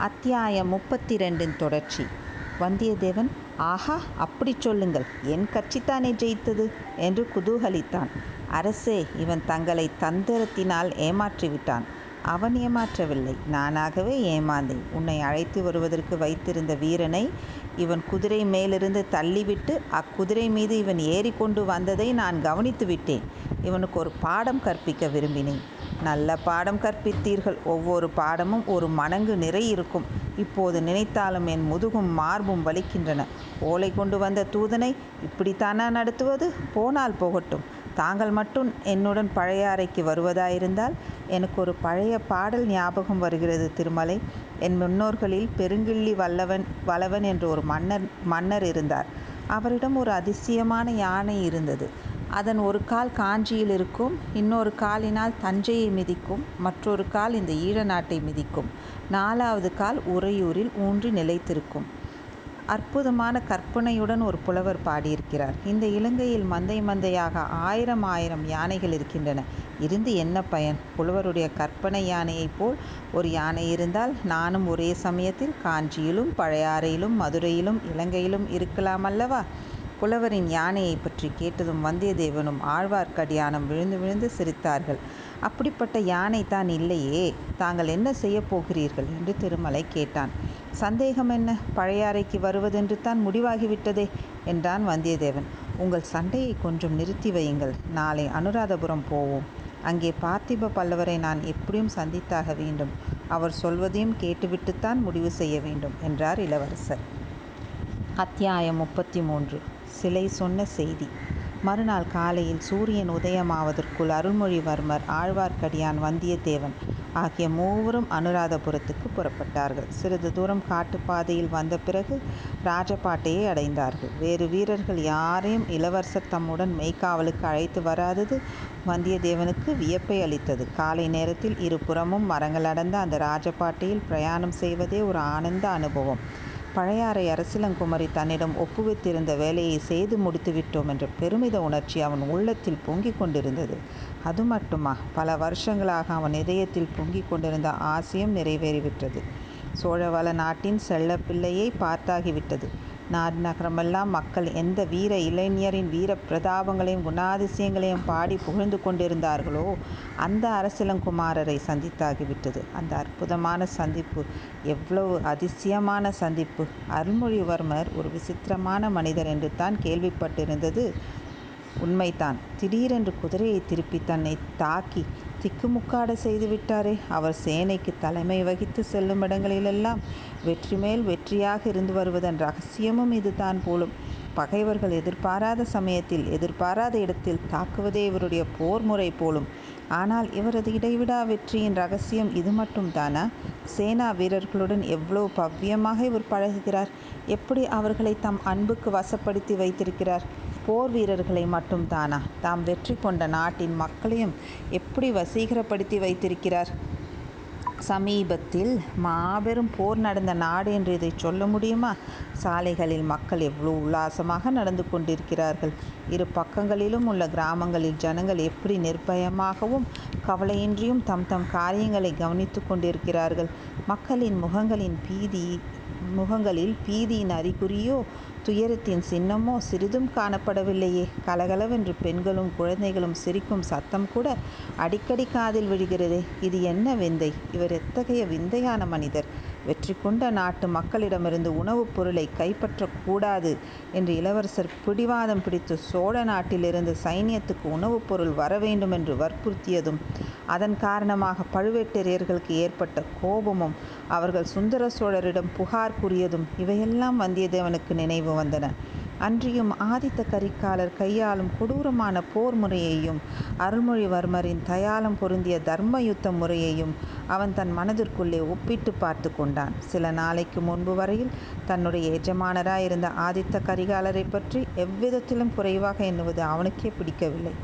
அத்தியாயம் முப்பத்தி ரெண்டின் தொடர்ச்சி. வந்தியத்தேவன் ஆஹா அப்படி சொல்லுங்கள். என் கட்சித்தானே ஜெயித்தது? என்று குதூகலித்தான். அரசே இவன் தங்களை தந்திரத்தினால் ஏமாற்றிவிட்டான். அவன் ஏமாற்றவில்லை. நானாகவே ஏமாந்தேன். உன்னை அழைத்து வருவதற்கு வைத்திருந்த வீரனை இவன் குதிரை மேலிருந்து தள்ளிவிட்டு அக்குதிரை மீது இவன் ஏறிக்கொண்டு வந்ததை நான் கவனித்து விட்டேன் இவனுக்கு ஒரு பாடம் கற்பிக்க விரும்பினேன். நல்ல பாடம் கற்பித்தீர்கள். ஒவ்வொரு பாடமும் ஒரு மடங்கு நிறை இருக்கும். இப்போது நினைத்தாலும் என் முதுகும் மார்பும் வலிக்கின்றன. ஓலை கொண்டு வந்த தூதனை இப்படித்தானா நடத்துவது? போனால் போகட்டும். தாங்கள் மட்டும் என்னுடன் பழைய அறைக்கு வருவதாயிருந்தால் எனக்கு ஒரு பழைய பாடல் ஞாபகம் வருகிறது திருமலை. என் முன்னோர்களில் பெருங்கிள்ளி வல்லவன் வளவன் என்ற ஒரு மன்னர் மன்னர் இருந்தார். அவரிடம் ஒரு அதிசயமான யானை இருந்தது. அதன் ஒரு கால் காஞ்சியில் இருக்கும் இன்னொரு காலினால் தஞ்சையை மிதிக்கும் மற்றொரு கால் இந்த ஈழ நாட்டை மிதிக்கும். நாலாவது கால் உறையூரில் ஊன்றி நிலைத்திருக்கும். அற்புதமான கற்பனையுடன் ஒரு புலவர் பாடியிருக்கிறார். இந்த இலங்கையில் மந்தை மந்தையாக ஆயிரம் ஆயிரம் யானைகள் இருக்கின்றன. இருந்து என்ன பயன்? புலவருடைய கற்பனை யானையைப் போல் ஒரு யானை இருந்தால் நானும் ஒரே சமயத்தில் காஞ்சியிலும் பழையாறையிலும் மதுரையிலும் இலங்கையிலும் இருக்கலாம் அல்லவா? புலவரின் யானையை பற்றி கேட்டதும் வந்தியத்தேவனும் ஆழ்வார்க்கடியானும் விழுந்து விழுந்து சிரித்தார்கள். அப்படிப்பட்ட யானை தான் இல்லையே தாங்கள் என்ன செய்யப் போகிறீர்கள்? என்று திருமலை கேட்டான். சந்தேகம் என்ன? பழையாறைக்கு வருவதென்று தான் முடிவாகிவிட்டதே என்றான் வந்தியத்தேவன். உங்கள் சண்டையை கொஞ்சம் நிறுத்தி வையுங்கள். நாளை அனுராதபுரம் போவோம். அங்கே பார்த்திப பல்லவரை நான் எப்படியும் சந்தித்தாக வேண்டும். அவர் சொல்வதையும் கேட்டுவிட்டுத்தான் முடிவு செய்ய வேண்டும் என்றார் இளவரசர். அத்தியாயம் முப்பத்தி மூன்று. சிலை சொன்ன செய்தி. மறுநாள் காலையில் சூரியன் உதயமாவதற்குள் அருள்மொழிவர்மர் ஆழ்வார்க்கடியான் வந்தியத்தேவன் ஆகிய மூவரும் அனுராதபுரத்துக்கு புறப்பட்டார்கள். சிறிது தூரம் காட்டுப்பாதையில் வந்த பிறகு ராஜபாட்டையை அடைந்தார்கள். வேறு வீரர்கள் யாரையும் இளவரசர் தம்முடன் மெய்க்காவலுக்கு அழைத்து வராதது வந்தியத்தேவனுக்கு வியப்பை அளித்தது. காலை நேரத்தில் இருபுறமும் மரங்கள் அடர்ந்த அந்த ராஜபாட்டையில் பிரயாணம் செய்வதே ஒரு ஆனந்த அனுபவம். பழையாறை அரசிலங்குமரி தன்னிடம் ஒப்புவித்திருந்த வேலையை செய்து முடித்துவிட்டோம் என்ற பெருமித உணர்ச்சி அவன் உள்ளத்தில் பொங்கிக் கொண்டிருந்தது. அது மட்டுமா? பல வருஷங்களாக அவன் இதயத்தில் பொங்கிக் கொண்டிருந்த ஆசையும் நிறைவேறிவிட்டது. சோழவள நாட்டின் செல்ல பிள்ளையை பார்த்தாகிவிட்டது. நாடு நகரமெல்லாம் மக்கள் எந்த வீர இளைஞரின் வீர பிரதாபங்களையும் குணாதிசயங்களையும் பாடி புகழ்ந்து கொண்டிருந்தார்களோ அந்த அரசிலங்குமாரரை சந்தித்தாகிவிட்டது. அந்த அற்புதமான சந்திப்பு எவ்வளவு அதிசயமான சந்திப்பு. அருள்மொழிவர்மர் ஒரு விசித்திரமான மனிதர் என்று தான் கேள்விப்பட்டிருந்தது. உண்மைதான். திடீரென்று குதிரையை திருப்பி தன்னை தாக்கி திக்குமுக்காட செய்து விட்டாரே அவர் சேனைக்கு தலைமை வகித்து செல்லும் இடங்களிலெல்லாம் வெற்றி மேல் வெற்றியாக இருந்து வருவதன் ரகசியமும் இதுதான் போலும். பகைவர்கள் எதிர்பாராத சமயத்தில் எதிர்பாராத இடத்தில் தாக்குவதே இவருடைய போர் முறை போலும். ஆனால் இவரது இடைவிடா வெற்றியின் ரகசியம் இது மட்டும்தானா? சேனா வீரர்களுடன் எவ்வளவு பவ்யமாக இவர் பழகுகிறார்? எப்படி அவர்களை தம் அன்புக்கு வசப்படுத்தி வைத்திருக்கிறார்? போர் வீரர்களை மட்டும் தானா? தாம் வெற்றி கொண்ட நாட்டின் மக்களையும் எப்படி வசீகரப்படுத்தி வைத்திருக்கிறார்? சமீபத்தில் மாபெரும் போர் நடந்த நாடு என்று இதை சொல்ல முடியுமா? சாலைகளில் மக்கள் எவ்வளோ உல்லாசமாக நடந்து கொண்டிருக்கிறார்கள். இரு பக்கங்களிலும் உள்ள கிராமங்களில் ஜனங்கள் எப்படி நிர்பயமாகவும் கவலையின்றியும் தம் தம் காரியங்களை கவனித்து கொண்டிருக்கிறார்கள். மக்களின் முகங்களின் பீதி முகங்களில் பீதியின் அறிகுறியோ துயரத்தின் சின்னமோ சிறிதும் காணப்படவில்லையே. கலகலவென்று பெண்களும் குழந்தைகளும் சிரிக்கும் சத்தம் கூட அடிக்கடி காதில் விழுகிறதே. இது என்ன விந்தை? இவர் எத்தகைய விந்தையான மனிதர்? வெற்றி கொண்ட நாட்டு மக்களிடமிருந்து உணவுப் பொருளை கைப்பற்றக்கூடாது என்று இளவரசர் பிடிவாதம் பிடித்து சோழ நாட்டிலிருந்து சைனியத்துக்கு உணவுப் பொருள் வர வேண்டும் என்று வற்புறுத்தியதும் அதன் காரணமாக பழுவேட்டரையர்களுக்கு ஏற்பட்ட கோபமும் அவர்கள் சுந்தர சோழரிடம் புகார் கூறியதும் இவையெல்லாம் வந்தியத்தேவனுக்கு நினைவு வந்தன. அன்றியும் ஆதித்த கரிகாலர் கையாளும் கொடூரமான போர் முறையையும் அருள்மொழிவர்மரின் தயாளம் பொருந்திய தர்ம யுத்த முறையையும் அவன் தன் மனதிற்குள்ளே ஒப்பிட்டு பார்த்து கொண்டான். சில நாளைக்கு முன்பு வரையில் தன்னுடைய எஜமானராயிருந்த ஆதித்த கரிகாலரை பற்றி எவ்விதத்திலும் குறைவாக எண்ணுவது அவனுக்கே பிடிக்கவில்லை.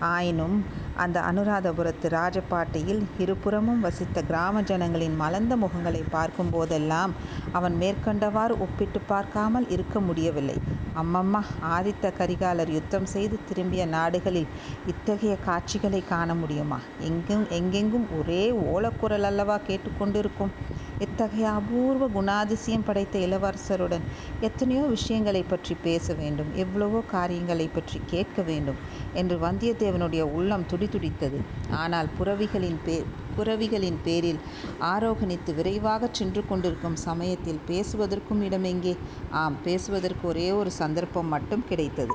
ஆயினும் அந்த அனுராதபுரத்து ராஜபாட்டையில் இருபுறமும் வசித்த கிராம ஜனங்களின் மலர்ந்த முகங்களை பார்க்கும் போதெல்லாம் அவன் மேற்கண்டவாறு ஒப்பிட்டு பார்க்காமல் இருக்க முடியவில்லை. அம்மம்மா ஆதித்த கரிகாலர் யுத்தம் செய்து திரும்பிய நாடுகளில் இத்தகைய காட்சிகளை காண முடியுமா? எங்கும் எங்கெங்கும் ஒரே ஓலக்குரல் அல்லவா கேட்டுக் கொண்டிருக்கும். இத்தகைய அபூர்வ குணாதிசயம் படைத்த இளவரசருடன் எத்தனையோ விஷயங்களைப் பற்றி பேச வேண்டும் எவ்வளவோ காரியங்களைப் பற்றி கேட்க வேண்டும் என்று வந்தியத்தேவனுடைய உள்ளம் துடிதுடித்தது. ஆனால் புரவிகளின் பே புரவிகளின் பேரில் ஆரோகணித்து விரைவாகச் சென்று கொண்டிருக்கும் சமயத்தில் பேசுவதற்கும் இடம் எங்கே? ஆம் பேசுவதற்கு ஒரே ஒரு சந்தர்ப்பம் மட்டும் கிடைத்தது.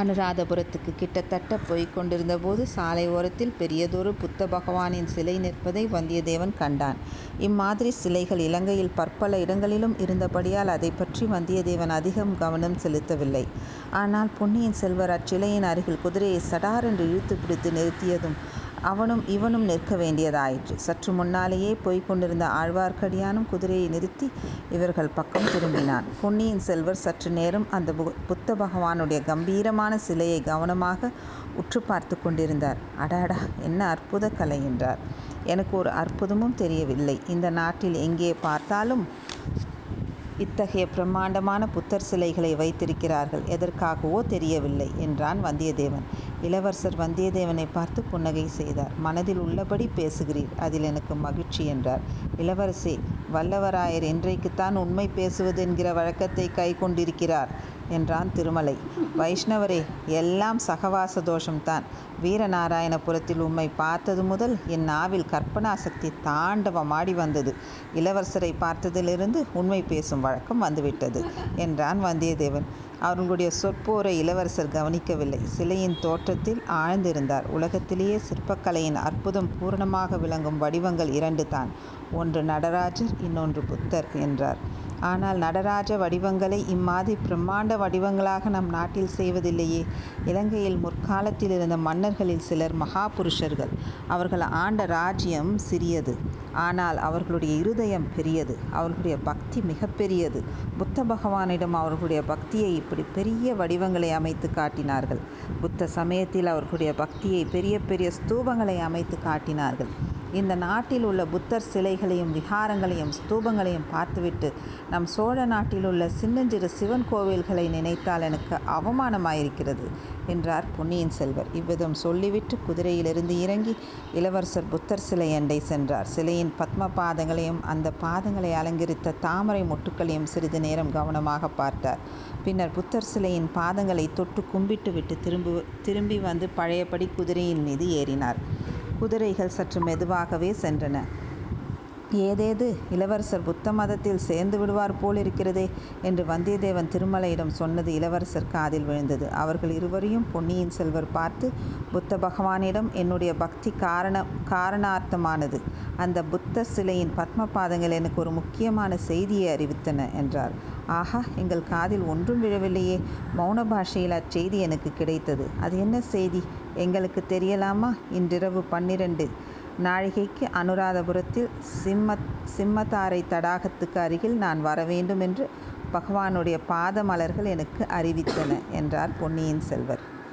அனுராதபுரத்துக்கு கிட்டத்தட்ட போய்க் கொண்டிருந்தபோது சாலை ஓரத்தில் பெரியதொரு புத்த பகவானின் சிலை நிற்பதை வந்தியத்தேவன் கண்டான். இம்மாதிரி சிலைகள் இலங்கையில் பற்பல இடங்களிலும் இருந்தபடியால் அதைப்பற்றி வந்தியத்தேவன் அதிகம் கவனம் செலுத்தவில்லை. ஆனால் பொன்னியின் செல்வர் அச்சிலையின் அருகில் குதிரையை சடாரென்று இழுத்து பிடித்து நிறுத்தியதும் அவனும் இவனும் நிற்க வேண்டியதாயிற்று. சற்று முன்னாலேயே போய்க் கொண்டிருந்த ஆழ்வார்க்கடியானும் குதிரையை நிறுத்தி இவர்கள் பக்கம் திரும்பினான். பொன்னியின் செல்வர் சற்று நேரம் அந்த புத்த பகவானுடைய கம்பீரமான சிலையை கவனமாக உற்று பார்த்து கொண்டிருந்தார். அடாடா என்ன அற்புத கலை என்றார். எனக்கு ஒரு அற்புதமும் தெரியவில்லை. இந்த நாட்டில் எங்கே பார்த்தாலும் இத்தகைய பிரம்மாண்டமான புத்தர் சிலைகளை வைத்திருக்கிறார்கள். எதற்காகவோ தெரியவில்லை என்றான் வந்தியத்தேவன். இளவரசர் வந்தியத்தேவனைப் பார்த்து புன்னகை செய்தார். மனதில் உள்ளபடி பேசுகிறீர். அதில் எனக்கு மகிழ்ச்சி என்றார். இளவரசே வல்லவராயர் இன்றைக்குத்தான் உண்மை பேசுவது என்கிற வழக்கத்தைக் கைக்கொண்டிருக்கிறார் என்றான் திருமலை. வைஷ்ணவரே எல்லாம் சகவாச தோஷம்தான். வீரநாராயணபுரத்தில் உம்மைப் பார்த்தது முதல் என் நாவில் கற்பனா சக்தி தாண்டவமாடி வந்தது. இளவரசரைப் பார்த்ததிலிருந்து உண்மை பேசும் வழக்கம் வந்துவிட்டது என்றான் வந்தியத்தேவன். அவர்களுடைய சொற்போரை இளவரசர் கவனிக்கவில்லை. சிலையின் தோற்றத்தில் ஆழ்ந்திருந்தார். உலகத்திலேயே சிற்பக்கலையின் அற்புதம் பூரணமாக விளங்கும் வடிவங்கள் இரண்டு தான் ஒன்று நடராஜர் இன்னொன்று புத்தர் என்றார். ஆனால் நடராஜ வடிவங்களை இம்மாதிரி பிரம்மாண்ட வடிவங்களாக நம் நாட்டில் செய்வதில்லையே. இலங்கையில் முற்காலத்தில் இருந்த மன்னர்களில் சிலர் மகா புருஷர்கள். அவர்கள் ஆண்ட ராஜ்யம் சிறியது. ஆனால் அவர்களுடைய இருதயம் பெரியது. அவர்களுடைய பக்தி மிகப்பெரியது புத்த பகவானிடம் அவர்களுடைய பக்தியை இப்படி பெரிய வடிவங்களை அமைத்து காட்டினார்கள். புத்த சமயத்தில் அவர்களுடைய பக்தியை பெரிய பெரிய ஸ்தூபங்களை அமைத்து காட்டினார்கள். இந்த நாட்டில் உள்ள புத்தர் சிலைகளையும் விஹாரங்களையும் ஸ்தூபங்களையும் பார்த்துவிட்டு நம் சோழ நாட்டில் உள்ள சின்னஞ்சிறு சிவன் கோவில்களை நினைத்தால் எனக்கு அவமானமாயிருக்கிறது என்றார் பொன்னியின் செல்வர். இவ்விதம் சொல்லிவிட்டு குதிரையிலிருந்து இறங்கி இளவரசர் புத்தர் சிலை அண்டை சென்றார். சிலையின் பத்ம பாதங்களையும் அந்த பாதங்களை அலங்கரித்த தாமரை மொட்டுக்களையும் சிறிது நேரம் கவனமாக பார்த்தார். பின்னர் புத்தர் சிலையின் பாதங்களை தொட்டு கும்பிட்டு கும்பிட்டுவிட்டு திரும்பு திரும்பி வந்து பழையபடி குதிரையின் மீது ஏறினார். குதிரைகள் சற்று மெதுவாகவே சென்றன. ஏதேது இளவரசர் புத்த மதத்தில் சேர்ந்து விடுவார் போலிருக்கிறதே என்று வந்தியத்தேவன் திருமலையிடம் சொன்னது இளவரசர் காதில் விழுந்தது. அவர்கள் இருவரையும் பொன்னியின் செல்வர் பார்த்து புத்த பகவானிடம் என்னுடைய பக்தி காரண காரணார்த்தமானது. அந்த புத்த சிலையின் பத்ம பாதங்கள் எனக்கு ஒரு முக்கியமான செய்தியை அறிவித்தன என்றார். ஆஹா எங்கள் காதில் ஒன்றும் விழவில்லையே. மௌன பாஷையில் அச்செய்தி எனக்கு கிடைத்தது. அது என்ன செய்தி? எங்களுக்கு தெரியலாமா? இன்றிரவு பன்னிரண்டு நாழிகைக்கு அனுராதபுரத்தில் சிம்ம சிம்மத்தாரை தடாகத்துக்கு அருகில் நான் வரவேண்டும் என்று பகவானுடைய பாத மலர்கள் எனக்கு அறிவித்தன என்றார் பொன்னியின் செல்வர்.